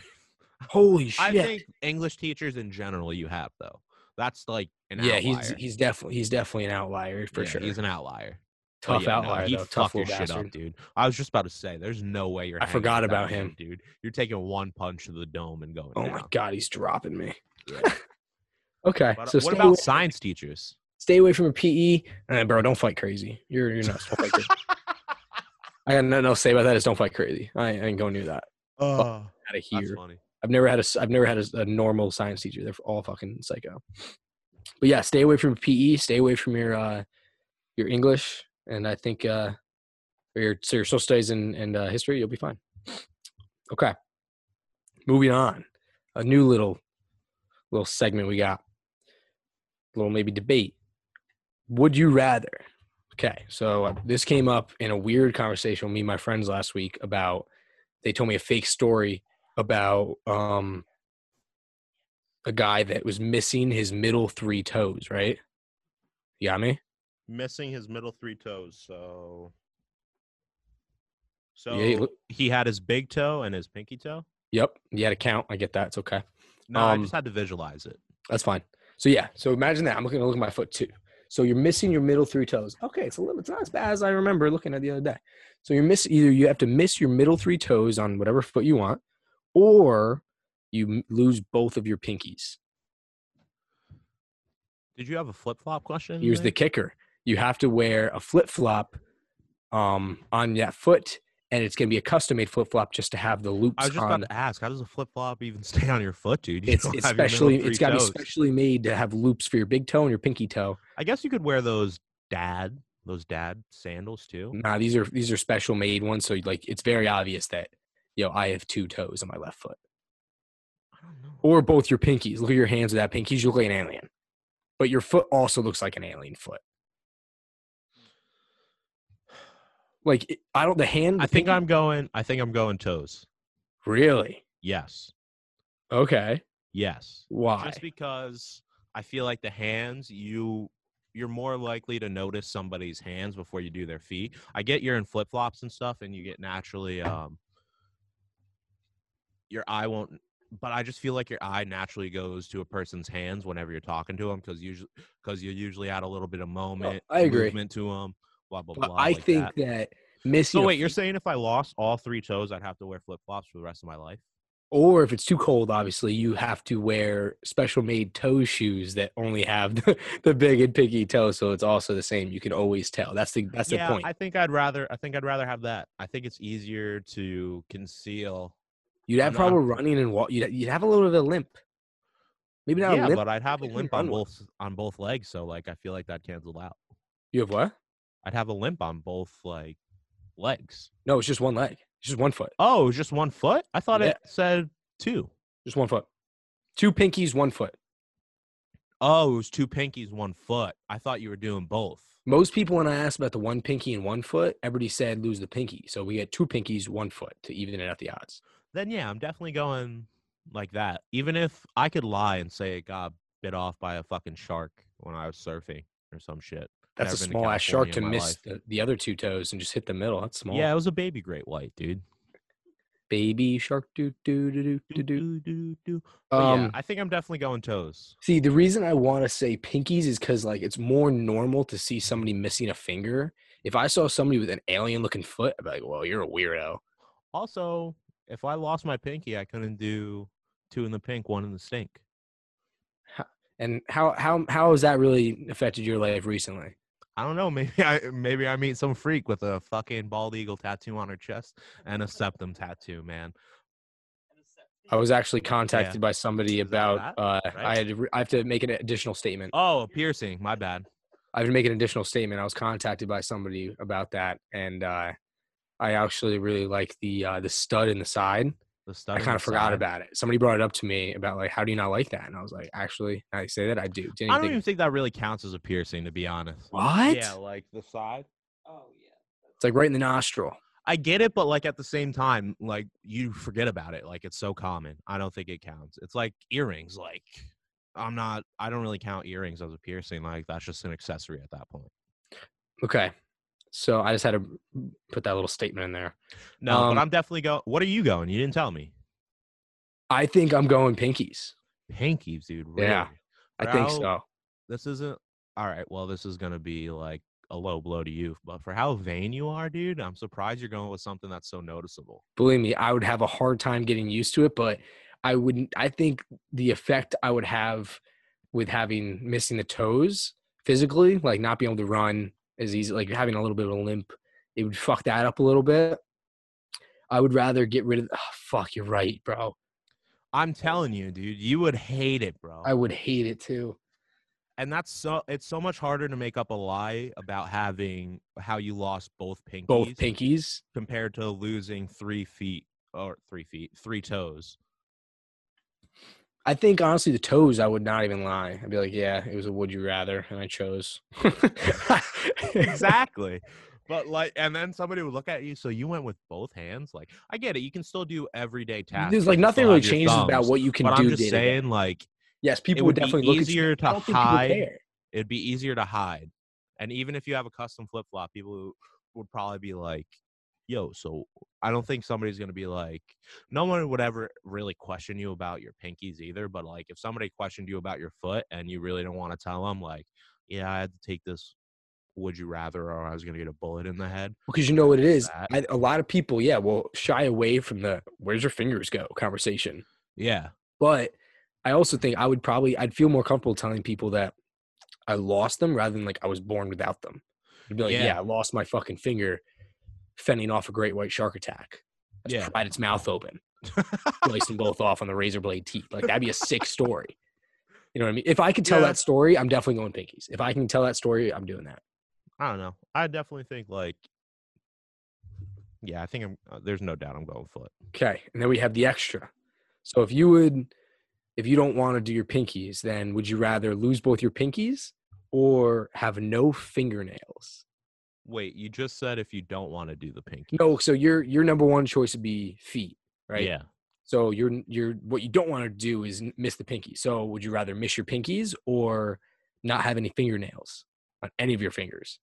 [SPEAKER 2] Holy shit.
[SPEAKER 1] I think English teachers in general you have though. That's like an
[SPEAKER 2] yeah,
[SPEAKER 1] outlier.
[SPEAKER 2] he's he's definitely he's definitely an outlier for
[SPEAKER 1] Yeah,
[SPEAKER 2] sure.
[SPEAKER 1] He's an outlier.
[SPEAKER 2] Tough
[SPEAKER 1] yeah, no,
[SPEAKER 2] outlier
[SPEAKER 1] he'd
[SPEAKER 2] though. Tough
[SPEAKER 1] your
[SPEAKER 2] little
[SPEAKER 1] shit up, dude. I was just about to say, there's no way you're.
[SPEAKER 2] I forgot about
[SPEAKER 1] man,
[SPEAKER 2] him.
[SPEAKER 1] dude. You're taking one punch to the dome and going.
[SPEAKER 2] Oh
[SPEAKER 1] down.
[SPEAKER 2] my god, he's dropping me.
[SPEAKER 1] Yeah.
[SPEAKER 2] Okay,
[SPEAKER 1] But, uh,
[SPEAKER 2] so
[SPEAKER 1] what about
[SPEAKER 2] away,
[SPEAKER 1] science teachers?
[SPEAKER 2] stay away from a PE. Uh, bro, don't fight crazy. You're you're nuts. Don't fight crazy. I got nothing else to say about that. Is don't fight crazy. I, I ain't going near that.
[SPEAKER 1] Oh,
[SPEAKER 2] Out of
[SPEAKER 1] that's
[SPEAKER 2] here.
[SPEAKER 1] funny.
[SPEAKER 2] I've never had a I've never had a, a normal science teacher. They're all fucking psycho. But yeah, stay away from PE. Stay away from your uh your English, and I think uh your so your social studies and and uh, history, you'll be fine. Okay, moving on. A new little little segment we got. A little maybe debate. Would you rather? Okay, so uh, this came up in a weird conversation with me and my friends last week about. They told me a fake story about um a guy that was missing his middle three toes, right? You got me?
[SPEAKER 1] Missing his middle three toes. So. So
[SPEAKER 2] Yeah, he
[SPEAKER 1] had his big toe and his pinky toe.
[SPEAKER 2] Yep. You had to count. I get that. It's okay.
[SPEAKER 1] No, I
[SPEAKER 2] Um,
[SPEAKER 1] just had to visualize it.
[SPEAKER 2] That's fine. So yeah. So imagine that. I'm looking to look at my foot too. So you're missing your middle three toes. Okay, it's a little it's not as bad as I remember looking at the other day. So you're miss either you have to miss your middle three toes on whatever foot you want, or you lose both of your pinkies.
[SPEAKER 1] Did you have a flip flop question?
[SPEAKER 2] Here's the kicker. You have to wear a flip flop um, on that foot, and it's going to be a custom made flip flop just to have the loops
[SPEAKER 1] I was just
[SPEAKER 2] on.
[SPEAKER 1] about to ask, how does a flip flop even stay on your foot, dude? You
[SPEAKER 2] It's,
[SPEAKER 1] don't
[SPEAKER 2] it's
[SPEAKER 1] have your middle
[SPEAKER 2] specially
[SPEAKER 1] three
[SPEAKER 2] it's got to be specially made to have loops for your big toe and your pinky toe.
[SPEAKER 1] I guess you could wear those dad, those dad sandals too.
[SPEAKER 2] Nah, these are these are special made ones, so like it's very obvious that yo I have two toes on my left foot,
[SPEAKER 1] I don't know.
[SPEAKER 2] or both your pinkies. Look at your hands with that pinkies. You look like an alien, but your foot also looks like an alien foot. Like I don't the hand.
[SPEAKER 1] I think
[SPEAKER 2] pinky-
[SPEAKER 1] I'm going. I think I'm going toes.
[SPEAKER 2] really
[SPEAKER 1] Yes,
[SPEAKER 2] okay.
[SPEAKER 1] yes.
[SPEAKER 2] Why?
[SPEAKER 1] Just because I feel like the hands, you you're more likely to notice somebody's hands before you do their feet. I get you're in flip flops and stuff, and you get naturally um your eye won't. But I just feel like your eye naturally goes to a person's hands whenever you're talking to them because usually because you usually add a little bit of oh, moment,
[SPEAKER 2] I agree.
[SPEAKER 1] movement to them. Blah blah
[SPEAKER 2] But
[SPEAKER 1] blah.
[SPEAKER 2] I
[SPEAKER 1] like
[SPEAKER 2] think
[SPEAKER 1] that.
[SPEAKER 2] that missing.
[SPEAKER 1] So wait, you're saying if I lost all three toes, I'd have to wear flip flops for the rest of my life?
[SPEAKER 2] or if it's too cold, obviously you have to wear special made toe shoes that only have the, the big and pinky toe, so it's also the same. You can always tell. That's the that's
[SPEAKER 1] yeah,
[SPEAKER 2] the point.
[SPEAKER 1] I think I'd rather. I think I'd rather have that. I think it's easier to conceal.
[SPEAKER 2] You'd have trouble running and walk. You'd, you'd have a little bit of a limp. Maybe not
[SPEAKER 1] yeah,
[SPEAKER 2] a limp.
[SPEAKER 1] but I'd have a limp on both on both legs, so like I feel like that canceled out.
[SPEAKER 2] you have what?
[SPEAKER 1] I'd have a limp on both like legs.
[SPEAKER 2] No, it's just one leg. It's just one foot.
[SPEAKER 1] Oh, it was just one foot? I thought
[SPEAKER 2] Yeah.
[SPEAKER 1] it said two.
[SPEAKER 2] Just one foot. Two pinkies, one foot.
[SPEAKER 1] Oh, it was two pinkies, one foot. I thought you were doing both.
[SPEAKER 2] Most people, when I asked about the one pinky and one foot, everybody said lose the pinky. So we get two pinkies, one foot to even it out the odds.
[SPEAKER 1] Then yeah, I'm definitely going like that. Even if I could lie and say it got bit off by a fucking shark when I was surfing or some shit.
[SPEAKER 2] That's
[SPEAKER 1] Never
[SPEAKER 2] a small ass shark to miss the, the other two toes and just hit the middle. That's small.
[SPEAKER 1] Yeah, it was a baby great white, dude.
[SPEAKER 2] Baby shark do do do do do do.
[SPEAKER 1] Do.
[SPEAKER 2] Um,
[SPEAKER 1] yeah, I think I'm definitely going toes.
[SPEAKER 2] See, the reason I want to say pinkies is because like it's more normal to see somebody missing a finger. If I saw somebody with an alien looking foot, I'd be like, "Well, you're a weirdo."
[SPEAKER 1] Also, if I lost my pinky, I couldn't do two in the pink, one in the stink.
[SPEAKER 2] And how how how has that really affected your life recently?
[SPEAKER 1] I don't know. Maybe I maybe I meet some freak with a fucking bald eagle tattoo on her chest and a septum tattoo, man.
[SPEAKER 2] I was actually contacted by somebody about.
[SPEAKER 1] that?
[SPEAKER 2] Uh,
[SPEAKER 1] Right?
[SPEAKER 2] I had. To re- I have to make an additional statement.
[SPEAKER 1] Oh, piercing. My bad.
[SPEAKER 2] I have to make an additional statement. I was contacted by somebody about that, and uh, I actually really like the uh, the stud in the side.
[SPEAKER 1] The stud.
[SPEAKER 2] I kind of forgot
[SPEAKER 1] side.
[SPEAKER 2] about it. Somebody brought it up to me about like, how do you not like that? And I was like, actually, now you say that I do. Didn't
[SPEAKER 1] I don't
[SPEAKER 2] think-
[SPEAKER 1] even think that really counts as a piercing, to be honest.
[SPEAKER 2] what?
[SPEAKER 1] Yeah, like the side. Oh yeah.
[SPEAKER 2] It's like right in the nostril.
[SPEAKER 1] I get it, but like at the same time, like you forget about it. Like it's so common. I don't think it counts. It's like earrings. Like I'm not. I don't really count earrings as a piercing. Like that's just an accessory at that point.
[SPEAKER 2] Okay. So I just had to put that little statement in there.
[SPEAKER 1] No,
[SPEAKER 2] Um,
[SPEAKER 1] but I'm definitely going. What are you going? You didn't tell me.
[SPEAKER 2] I think I'm going pinkies.
[SPEAKER 1] Pinkies, dude. Really?
[SPEAKER 2] Yeah, I think so.
[SPEAKER 1] This isn't. All right. Well, this is gonna be like a low blow to you, but for how vain you are, dude, I'm surprised you're going with something that's so noticeable.
[SPEAKER 2] Believe me, I would have a hard time getting used to it, but I wouldn't. I think the effect I would have with having missing the toes physically, like not being able to run as easy, like having a little bit of a limp, it would fuck that up a little bit. I would rather get rid of. Oh, fuck, you're right, bro.
[SPEAKER 1] I'm telling you, dude, you would hate it, bro.
[SPEAKER 2] I would hate it too.
[SPEAKER 1] and that's so it's so much harder to make up a lie about having how you lost both pinkies
[SPEAKER 2] Both pinkies.
[SPEAKER 1] compared to losing three feet or three feet three toes
[SPEAKER 2] I think honestly, the toes, I would not even lie. I'd be like, yeah, it was a would you rather, and I chose.
[SPEAKER 1] exactly but like and then somebody would look at you so you went with both hands like i get it you can still do everyday tasks
[SPEAKER 2] There's like nothing really changes about what you can
[SPEAKER 1] but
[SPEAKER 2] do.
[SPEAKER 1] i'm just
[SPEAKER 2] day to day.
[SPEAKER 1] saying like
[SPEAKER 2] Yes, people
[SPEAKER 1] would
[SPEAKER 2] would, definitely look
[SPEAKER 1] easier
[SPEAKER 2] at you.
[SPEAKER 1] to
[SPEAKER 2] I don't think people
[SPEAKER 1] hide it'd be easier to hide and even if you have a custom flip-flop people would probably be like yo so i don't think somebody's going to be like no one would ever really question you about your pinkies either but like if somebody questioned you about your foot and you really don't want to tell them like yeah i had to take this would you rather or i was going to get a bullet in the head
[SPEAKER 2] Because you know what it is. I, a lot of people, yeah, will shy away from the "where's your fingers go" conversation.
[SPEAKER 1] yeah
[SPEAKER 2] But I also think I would probably I'd feel more comfortable telling people that I lost them rather than like I was born without them. You'd be like, yeah,
[SPEAKER 1] Yeah.
[SPEAKER 2] I lost my fucking finger fending off a great white shark attack.
[SPEAKER 1] Yeah.
[SPEAKER 2] pried its mouth open, sliced them both off on the razor blade teeth. Like that'd be a sick story. You know what I mean? If I could tell
[SPEAKER 1] Yeah.
[SPEAKER 2] that story, I'm definitely going pinkies. If I can tell that story, I'm doing that.
[SPEAKER 1] i don't know i definitely think like yeah i think i'm uh, there's no doubt i'm going foot
[SPEAKER 2] Okay, and then we have the extra. So if you would, if you don't want to do your pinkies, then would you rather lose both your pinkies or have no fingernails?
[SPEAKER 1] Wait you just said if you don't want to do the pinky
[SPEAKER 2] No, so your your number one choice would be feet, right?
[SPEAKER 1] yeah
[SPEAKER 2] So you're you're what you don't want to do is miss the pinky. So would you rather miss your pinkies or not have any fingernails on any of your fingers?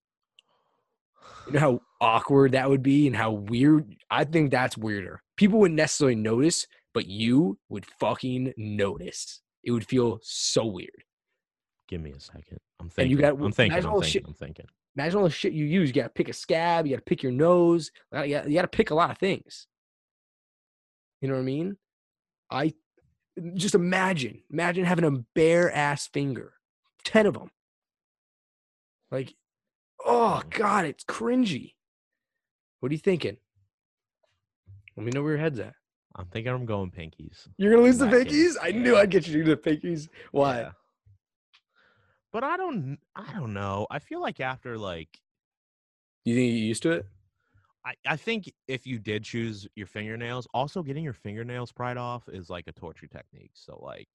[SPEAKER 2] You know how awkward that would be and how weird. I think that's weirder. People wouldn't necessarily notice, but you would fucking notice. It would feel so weird.
[SPEAKER 1] Give me a second. I'm
[SPEAKER 2] And
[SPEAKER 1] thinking.
[SPEAKER 2] you got-
[SPEAKER 1] I'm thinking. I'm thinking.
[SPEAKER 2] shit-
[SPEAKER 1] I'm thinking.
[SPEAKER 2] Imagine all the shit you use. You got to pick a scab. You got to pick your nose. uh, You got, to pick a lot of things. You know what I mean? I just imagine, imagine having a bare ass finger, ten of them. Like, oh
[SPEAKER 1] Mm.
[SPEAKER 2] god, it's cringy. What are you thinking? Let me know where your head's at.
[SPEAKER 1] I'm thinking. I'm going pinkies.
[SPEAKER 2] You're gonna lose the
[SPEAKER 1] In that case,
[SPEAKER 2] pinkies. I knew. I'd get you to the pinkies. Why?
[SPEAKER 1] Yeah. But I don't. I don't know. I feel like after like.
[SPEAKER 2] Do you think you're used to it?
[SPEAKER 1] I, I think if you did choose your fingernails, also getting your fingernails pried off is like a torture technique. So like,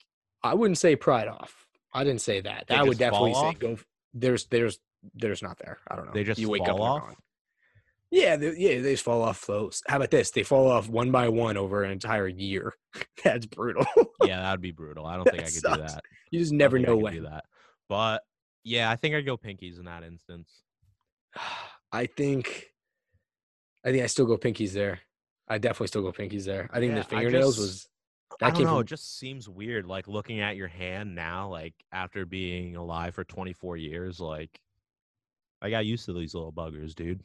[SPEAKER 2] I wouldn't say pride off. I didn't say that. That would definitely say go. There's there's there's not there. I don't know.
[SPEAKER 1] they just
[SPEAKER 2] you wake
[SPEAKER 1] fall
[SPEAKER 2] up
[SPEAKER 1] off.
[SPEAKER 2] Yeah, they, yeah, they just fall off floats. How about this? They fall off one by one over an entire year. That's brutal.
[SPEAKER 1] yeah, that would be brutal. I don't think I
[SPEAKER 2] That
[SPEAKER 1] could do that.
[SPEAKER 2] you just never know when.
[SPEAKER 1] do that. But yeah, I think I'd go pinkies in that instance.
[SPEAKER 2] I think, I think I still go pinkies there. I definitely still go pinkies there. I think
[SPEAKER 1] Yeah,
[SPEAKER 2] the fingernails
[SPEAKER 1] just-
[SPEAKER 2] was
[SPEAKER 1] I
[SPEAKER 2] that
[SPEAKER 1] don't
[SPEAKER 2] came
[SPEAKER 1] know.
[SPEAKER 2] from
[SPEAKER 1] It just seems weird, like looking at your hand now, like after being alive for 24 years. Like, I got used to these little buggers, dude.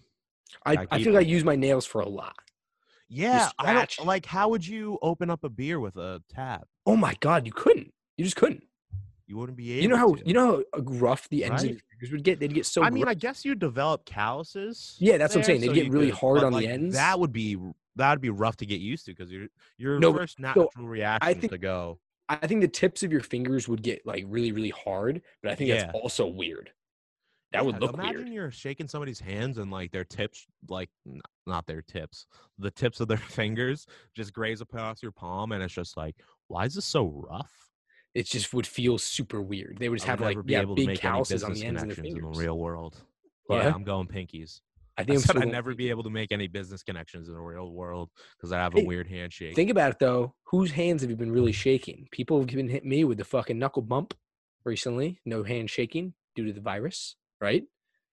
[SPEAKER 2] I,
[SPEAKER 1] I
[SPEAKER 2] I feel like I use my nails for a lot.
[SPEAKER 1] Yeah, I don't like. How would you open up a beer with a tab?
[SPEAKER 2] Oh my god, you couldn't. You just couldn't.
[SPEAKER 1] You wouldn't be able.
[SPEAKER 2] You know how
[SPEAKER 1] to.
[SPEAKER 2] you know how uh, rough the ends of your fingers would get. They'd get so.
[SPEAKER 1] I mean, I guess you develop calluses.
[SPEAKER 2] Yeah, that's what I'm saying. They'd
[SPEAKER 1] so
[SPEAKER 2] get really
[SPEAKER 1] could-
[SPEAKER 2] hard on the ends.
[SPEAKER 1] That would be that would be rough to get used to because your your
[SPEAKER 2] No,
[SPEAKER 1] first natural reaction I
[SPEAKER 2] think-
[SPEAKER 1] to go.
[SPEAKER 2] I think the tips of your fingers would get like really, really hard, but I think
[SPEAKER 1] Yeah.
[SPEAKER 2] that's also weird. That would
[SPEAKER 1] Yeah,
[SPEAKER 2] look
[SPEAKER 1] imagine
[SPEAKER 2] weird.
[SPEAKER 1] you're shaking somebody's hands and like their tips, like not their tips, the tips of their fingers just graze across your palm, and it's just like, why is this so rough?
[SPEAKER 2] It just would feel super weird. They would just
[SPEAKER 1] I
[SPEAKER 2] have like
[SPEAKER 1] be
[SPEAKER 2] yeah,
[SPEAKER 1] able to
[SPEAKER 2] big calluses on the ends of their
[SPEAKER 1] connections in the real world.
[SPEAKER 2] What?
[SPEAKER 1] Yeah, I'm going pinkies.
[SPEAKER 2] I
[SPEAKER 1] I
[SPEAKER 2] think I'm
[SPEAKER 1] said I'd never be able to make any business connections in the real world because I have a
[SPEAKER 2] Hey,
[SPEAKER 1] weird handshake.
[SPEAKER 2] Think about it though. Whose hands have you been really shaking? People have been hit me with the fucking knuckle bump recently. No hand shaking due to the virus, right?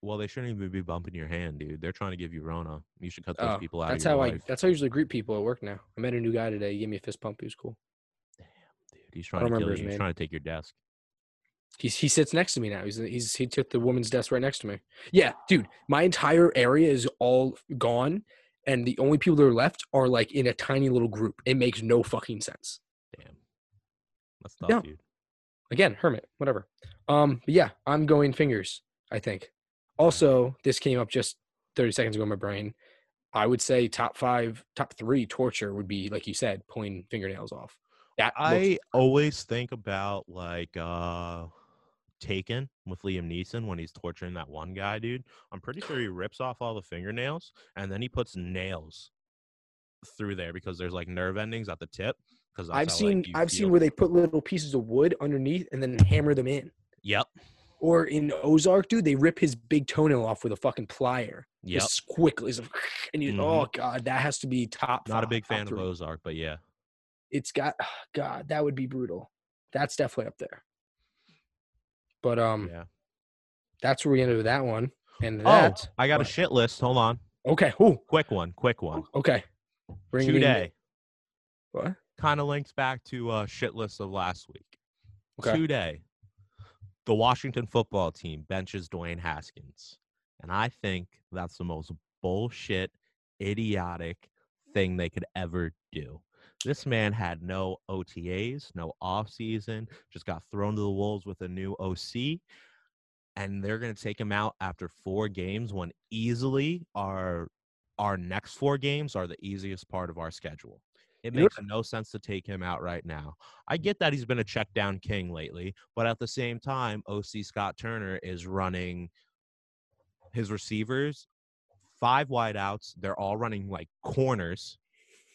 [SPEAKER 1] well, they shouldn't even be bumping your hand, dude. They're trying to give you Rona. You should cut those
[SPEAKER 2] Oh,
[SPEAKER 1] people out.
[SPEAKER 2] That's
[SPEAKER 1] of your
[SPEAKER 2] how I. That's how I usually greet people at work now. I met a new guy today. He gave me a fist pump. He was cool.
[SPEAKER 1] He's trying to kill you. He's
[SPEAKER 2] name.
[SPEAKER 1] trying to take your desk.
[SPEAKER 2] He's he sits next to me now. He's he's he took the woman's desk right next to me. Yeah, dude, my entire area is all gone, and the only people that are left are like in a tiny little group. It makes no fucking sense.
[SPEAKER 1] Damn. That's tough,
[SPEAKER 2] Yeah.
[SPEAKER 1] dude.
[SPEAKER 2] Again, hermit, whatever. Um, but yeah, I'm going fingers. I think. Also, this came up just 30 seconds ago in my brain. I would say top five, top three torture would be like you said, pulling fingernails off. That
[SPEAKER 1] I always think about like uh Taken with Liam Neeson when he's torturing that one guy, dude. I'm pretty sure he rips off all the fingernails and then he puts nails through there because there's like nerve endings at the tip. Because
[SPEAKER 2] I've seen I've seen where they put little pieces of wood underneath and then hammer them in.
[SPEAKER 1] Yep.
[SPEAKER 2] Or in Ozark, dude, they rip his big toenail off with a fucking plier.
[SPEAKER 1] Yep.
[SPEAKER 2] Just quickly. And you,
[SPEAKER 1] Mhm.
[SPEAKER 2] oh god, that has to be top.
[SPEAKER 1] Not a big fan of. Ozark, but yeah.
[SPEAKER 2] It's got God, that would be brutal. That's definitely up there. But um,
[SPEAKER 1] Yeah.
[SPEAKER 2] that's where we ended with that one. And
[SPEAKER 1] Oh,
[SPEAKER 2] that
[SPEAKER 1] I got a shit list. Hold on.
[SPEAKER 2] okay. Oh,
[SPEAKER 1] Quick one. Quick one.
[SPEAKER 2] okay. Bring.
[SPEAKER 1] Today.
[SPEAKER 2] What?
[SPEAKER 1] Kind of links back to uh shit list of last week.
[SPEAKER 2] Okay.
[SPEAKER 1] Today. The Washington football team benches Dwayne Haskins. And I think that's the most bullshit, idiotic thing they could ever do. This man had no OTAs, no offseason, just got thrown to the wolves with a new OC. And they're going to take him out after four games when easily our our next four games are the easiest part of our schedule. It makes no sense to take him out right now. I mm. get that he's been a check down king lately, but at the same time, OC Scott Turner is running his receivers five wideouts. They're all running like corners.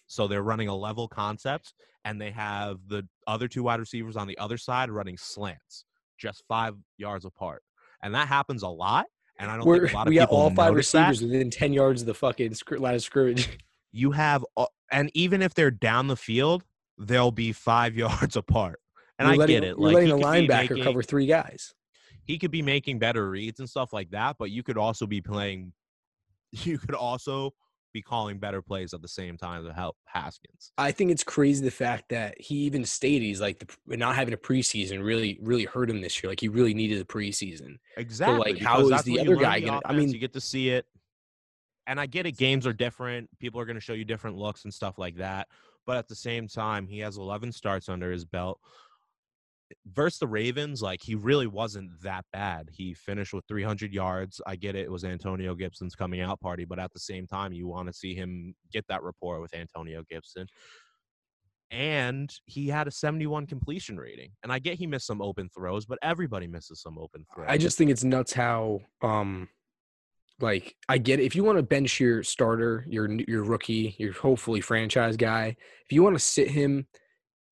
[SPEAKER 1] So they're running a level concept, and they have the other two wide receivers on the other side running slants, just five yards apart. And that happens a lot. And I don't
[SPEAKER 2] We're,
[SPEAKER 1] think a lot of
[SPEAKER 2] we got
[SPEAKER 1] people
[SPEAKER 2] all five
[SPEAKER 1] notice that
[SPEAKER 2] receivers within ten yards of the fucking line of scrimmage.
[SPEAKER 1] you have and even if they're down the field they'll be five yards apart and
[SPEAKER 2] You're
[SPEAKER 1] i
[SPEAKER 2] letting,
[SPEAKER 1] get it
[SPEAKER 2] You're
[SPEAKER 1] like
[SPEAKER 2] letting a linebacker
[SPEAKER 1] making,
[SPEAKER 2] cover three guys.
[SPEAKER 1] he could be making better reads and stuff like that but you could also be playing you could also be calling better plays at the same time to help haskins
[SPEAKER 2] I think it's crazy the fact that he even stated he's like the, not having a preseason really really hurt him this year. Like he really needed a preseason.
[SPEAKER 1] exactly
[SPEAKER 2] how
[SPEAKER 1] because
[SPEAKER 2] is
[SPEAKER 1] that's
[SPEAKER 2] the other guy
[SPEAKER 1] the
[SPEAKER 2] gonna- I mean-
[SPEAKER 1] you get to see it and i get it games are different people are going to show you different looks and stuff like that but at the same time he has 11 starts under his belt versus the Ravens, like he really wasn't that bad. He finished with 300 yards. I get it; it was Antonio Gibson's coming out party, but at the same time, you want to see him get that rapport with Antonio Gibson. And he had a 71 completion rating. And I get he missed some open throws, but everybody misses some open throws.
[SPEAKER 2] I just think it's nuts how um like I get it. If you want to bench your starter, your your rookie, your hopefully franchise guy, if you want to sit him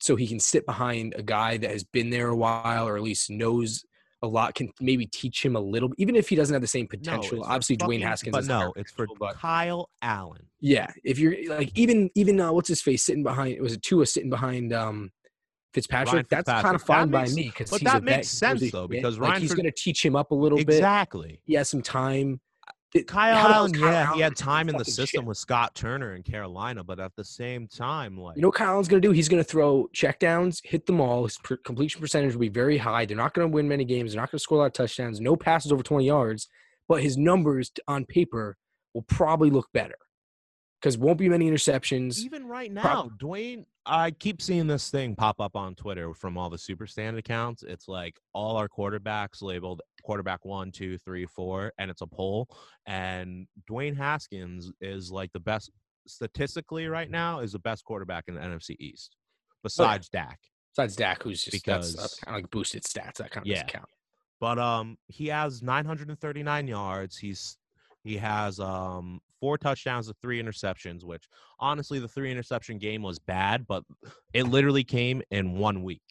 [SPEAKER 2] so he can sit behind a guy that has been there a while or at least knows a lot, can maybe teach him a little, even if he doesn't have the same potential.
[SPEAKER 1] for
[SPEAKER 2] Obviously, Dwayne Haskins,
[SPEAKER 1] But no, it's for
[SPEAKER 2] but
[SPEAKER 1] Kyle Allen.
[SPEAKER 2] yeah, if you're like even even uh, what's his face sitting behind was it Tua sitting behind um Fitzpatrick? That's kind of.
[SPEAKER 1] That
[SPEAKER 2] fine by
[SPEAKER 1] makes-
[SPEAKER 2] me because
[SPEAKER 1] but that
[SPEAKER 2] vet,
[SPEAKER 1] makes
[SPEAKER 2] he
[SPEAKER 1] sense, though, because
[SPEAKER 2] like
[SPEAKER 1] Ryan
[SPEAKER 2] he's going to teach him up a little bit.
[SPEAKER 1] Exactly.
[SPEAKER 2] He has some time.
[SPEAKER 1] Kyle Allen,
[SPEAKER 2] Kyle
[SPEAKER 1] yeah, he had time in the system
[SPEAKER 2] shit?
[SPEAKER 1] with Scott Turner in Carolina, but at the same time, like
[SPEAKER 2] You know what Kyle Allen's going to do? He's going to throw checkdowns, hit them all. His per- completion percentage will be very high. They're not going to win many games. They're not going to score a lot of touchdowns. No passes over 20 yards, but his numbers on paper will probably look better. Because won't be many interceptions.
[SPEAKER 1] Even right now,
[SPEAKER 2] Prob-
[SPEAKER 1] Dwayne, I keep seeing this thing pop up on Twitter from all the super stand accounts. It's like all our quarterbacks labeled quarterback one, two, three, four, and it's a poll. And Dwayne Haskins is like the best statistically right now is the best quarterback in the NFC East, besides Dak.
[SPEAKER 2] Besides Dak, who's just that's,
[SPEAKER 1] Because-
[SPEAKER 2] kind of like boosted stats. That kind of
[SPEAKER 1] Yeah.
[SPEAKER 2] count.
[SPEAKER 1] But um, he has 939 yards. He's he has um four touchdowns and three interceptions. Which honestly, the three interception game was bad, but it literally came in one week.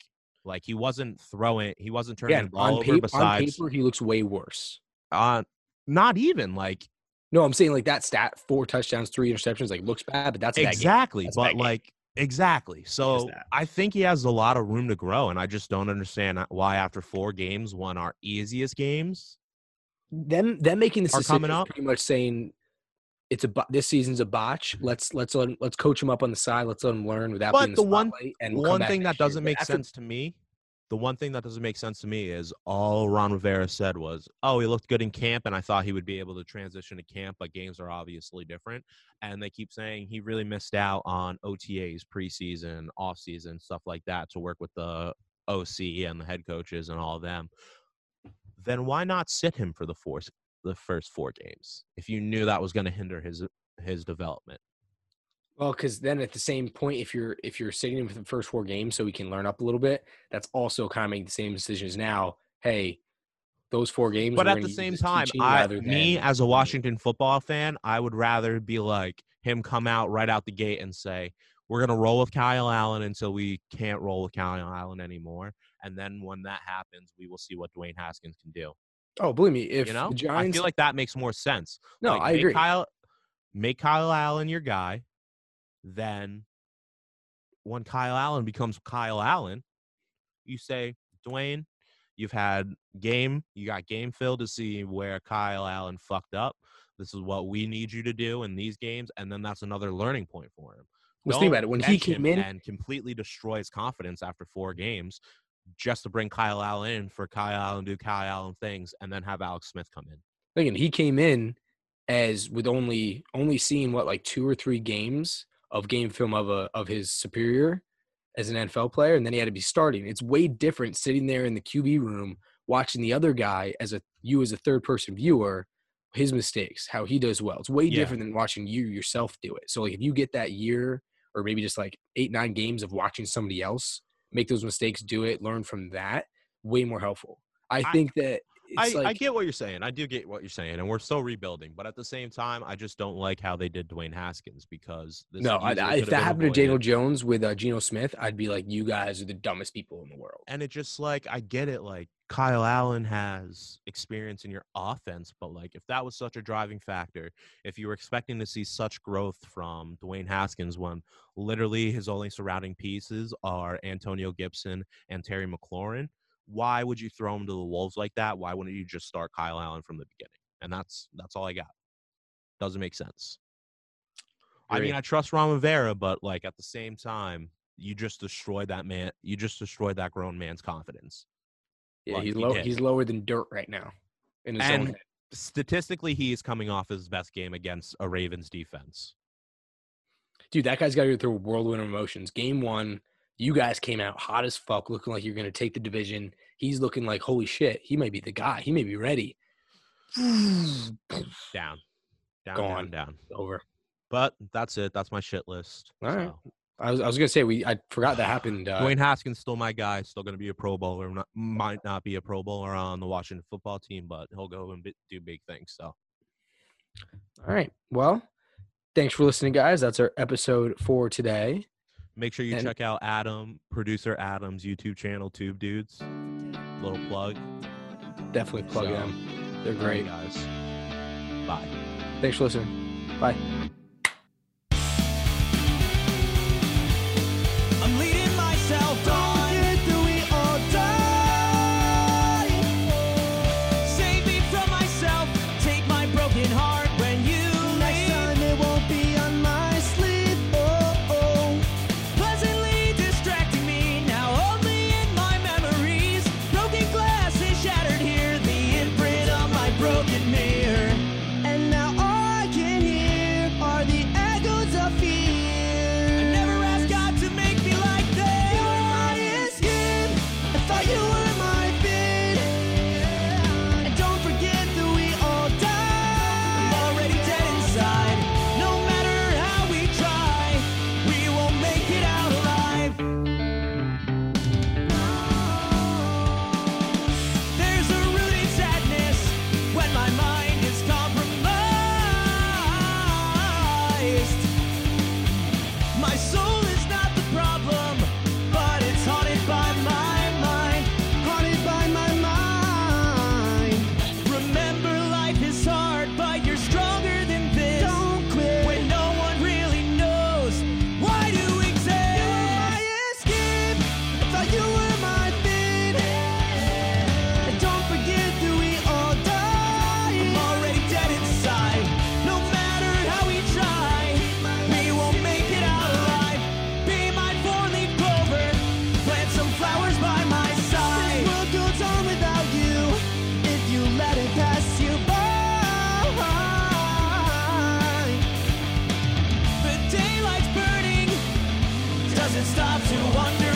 [SPEAKER 1] Like he wasn't throwing, he wasn't turning
[SPEAKER 2] Yeah,
[SPEAKER 1] the ball
[SPEAKER 2] on,
[SPEAKER 1] over.
[SPEAKER 2] paper, on paper, he looks way worse.
[SPEAKER 1] uh, not even like
[SPEAKER 2] No, I'm saying like that stat: four touchdowns, three interceptions. Like looks bad, but that's a bad game.
[SPEAKER 1] exactly.
[SPEAKER 2] That's
[SPEAKER 1] But like exactly. So. I think he has a lot of room to grow, and I just don't understand why after four games, one our easiest games,
[SPEAKER 2] them them making this decision
[SPEAKER 1] coming
[SPEAKER 2] is
[SPEAKER 1] up?
[SPEAKER 2] pretty much saying it's a this season's a botch. Let's let's let, let's coach him up on the side. Let's let him learn without
[SPEAKER 1] But
[SPEAKER 2] being
[SPEAKER 1] the
[SPEAKER 2] the
[SPEAKER 1] one-
[SPEAKER 2] And
[SPEAKER 1] one thing that doesn't
[SPEAKER 2] But
[SPEAKER 1] make
[SPEAKER 2] after-
[SPEAKER 1] sense to me the one thing that doesn't make sense to me is all ron rivera said was oh he looked good in camp and i thought he would be able to transition to camp but games are obviously different and they keep saying he really missed out on otas preseason offseason stuff like that to work with the oc and the head coaches and all of them then why not sit him for the four, the first four games if you knew that was going to hinder his his development
[SPEAKER 2] Well, because then at the same point, if you're if you're sitting him for the first four games so he can learn up a little bit, that's also kind of making the same decisions now. Hey, those four games.
[SPEAKER 1] But at the same time, I me as a Washington football fan, I would rather be like him come out right out the gate and say, We're gonna roll with Kyle Allen until we can't roll with Kyle Allen anymore. And then when that happens, we will see what Dwayne Haskins can do.
[SPEAKER 2] Oh, believe me, if
[SPEAKER 1] you know?
[SPEAKER 2] the
[SPEAKER 1] I feel like that makes more sense.
[SPEAKER 2] no,
[SPEAKER 1] Like,
[SPEAKER 2] I
[SPEAKER 1] make
[SPEAKER 2] agree.
[SPEAKER 1] Kyle make Kyle Allen your guy, then when Kyle Allen becomes Kyle Allen, you say, Dwayne, you've had game, you got game filled to see where Kyle Allen fucked up. This is what we need you to do in these games, and then that's another learning point for him.
[SPEAKER 2] Let's think about it. When he came in,
[SPEAKER 1] and completely destroys confidence after four games, just to bring Kyle Allen in for Kyle Allen do Kyle Allen things, and then have Alex Smith come in.
[SPEAKER 2] again, he came in as with only only seeing what like two or three games of game film of a of his superior as an NFL player, and then he had to be starting. It's way different sitting there in the QB room watching the other guy as a you as a third person viewer, his mistakes, how he does well. It's way
[SPEAKER 1] Yeah.
[SPEAKER 2] different than watching you yourself do it. So like if you get that year or maybe just like eight nine games of watching somebody else make those mistakes, do it, learn from that, way more helpful. I
[SPEAKER 1] I-
[SPEAKER 2] think that
[SPEAKER 1] I,
[SPEAKER 2] it's
[SPEAKER 1] I get what you're saying. I do get what you're saying, and we're still rebuilding. But at the same time, I just don't like how they did Dwayne Haskins because this
[SPEAKER 2] No, I, I, if that happened to. Daniel Jones with uh, Geno Smith, I'd be like, you guys are the dumbest people in the world.
[SPEAKER 1] and it just like I get it. Like Kyle Allen has experience in your offense, but like if that was such a driving factor, if you were expecting to see such growth from Dwayne Haskins when literally his only surrounding pieces are Antonio Gibson and Terry McLaurin, why would you throw him to the wolves like that? Why wouldn't you just start Kyle Allen from the beginning? And that's that's all I got. Doesn't make sense. I mean, I trust Ron Rivera, but like at the same time, you just destroyed that man. You just destroyed that grown man's confidence.
[SPEAKER 2] Yeah,
[SPEAKER 1] Like,
[SPEAKER 2] he's low.
[SPEAKER 1] did.
[SPEAKER 2] He's lower than dirt right now in his own
[SPEAKER 1] And
[SPEAKER 2] head.
[SPEAKER 1] statistically, he is coming off his best game against a Ravens defense.
[SPEAKER 2] Dude, that guy's got to go through a whirlwind of emotions. Game one, you guys came out hot as fuck, looking like you're going to take the division. He's looking like, holy shit, he may be the guy. He may be ready.
[SPEAKER 1] Down, down,
[SPEAKER 2] Gone.
[SPEAKER 1] down, down.
[SPEAKER 2] Over.
[SPEAKER 1] But that's it. That's my shit list.
[SPEAKER 2] All right.
[SPEAKER 1] So,
[SPEAKER 2] I was, I was going to say, we. I forgot that happened. Uh,
[SPEAKER 1] Dwayne Haskins still my guy. Still going to be a Pro Bowler. Not, might not be a Pro Bowler on the Washington football team, but he'll go and do big things. So
[SPEAKER 2] all right. Well, thanks for listening, guys. That's our episode for today.
[SPEAKER 1] Make sure you
[SPEAKER 2] And-
[SPEAKER 1] check out Adam, producer Adam's YouTube channel, Tube Dudes. Little plug.
[SPEAKER 2] Definitely plug
[SPEAKER 1] So,
[SPEAKER 2] them. They're
[SPEAKER 1] right,
[SPEAKER 2] great.
[SPEAKER 1] guys. Bye.
[SPEAKER 2] Thanks for listening. Bye.
[SPEAKER 3] Broken. And now stop to wonder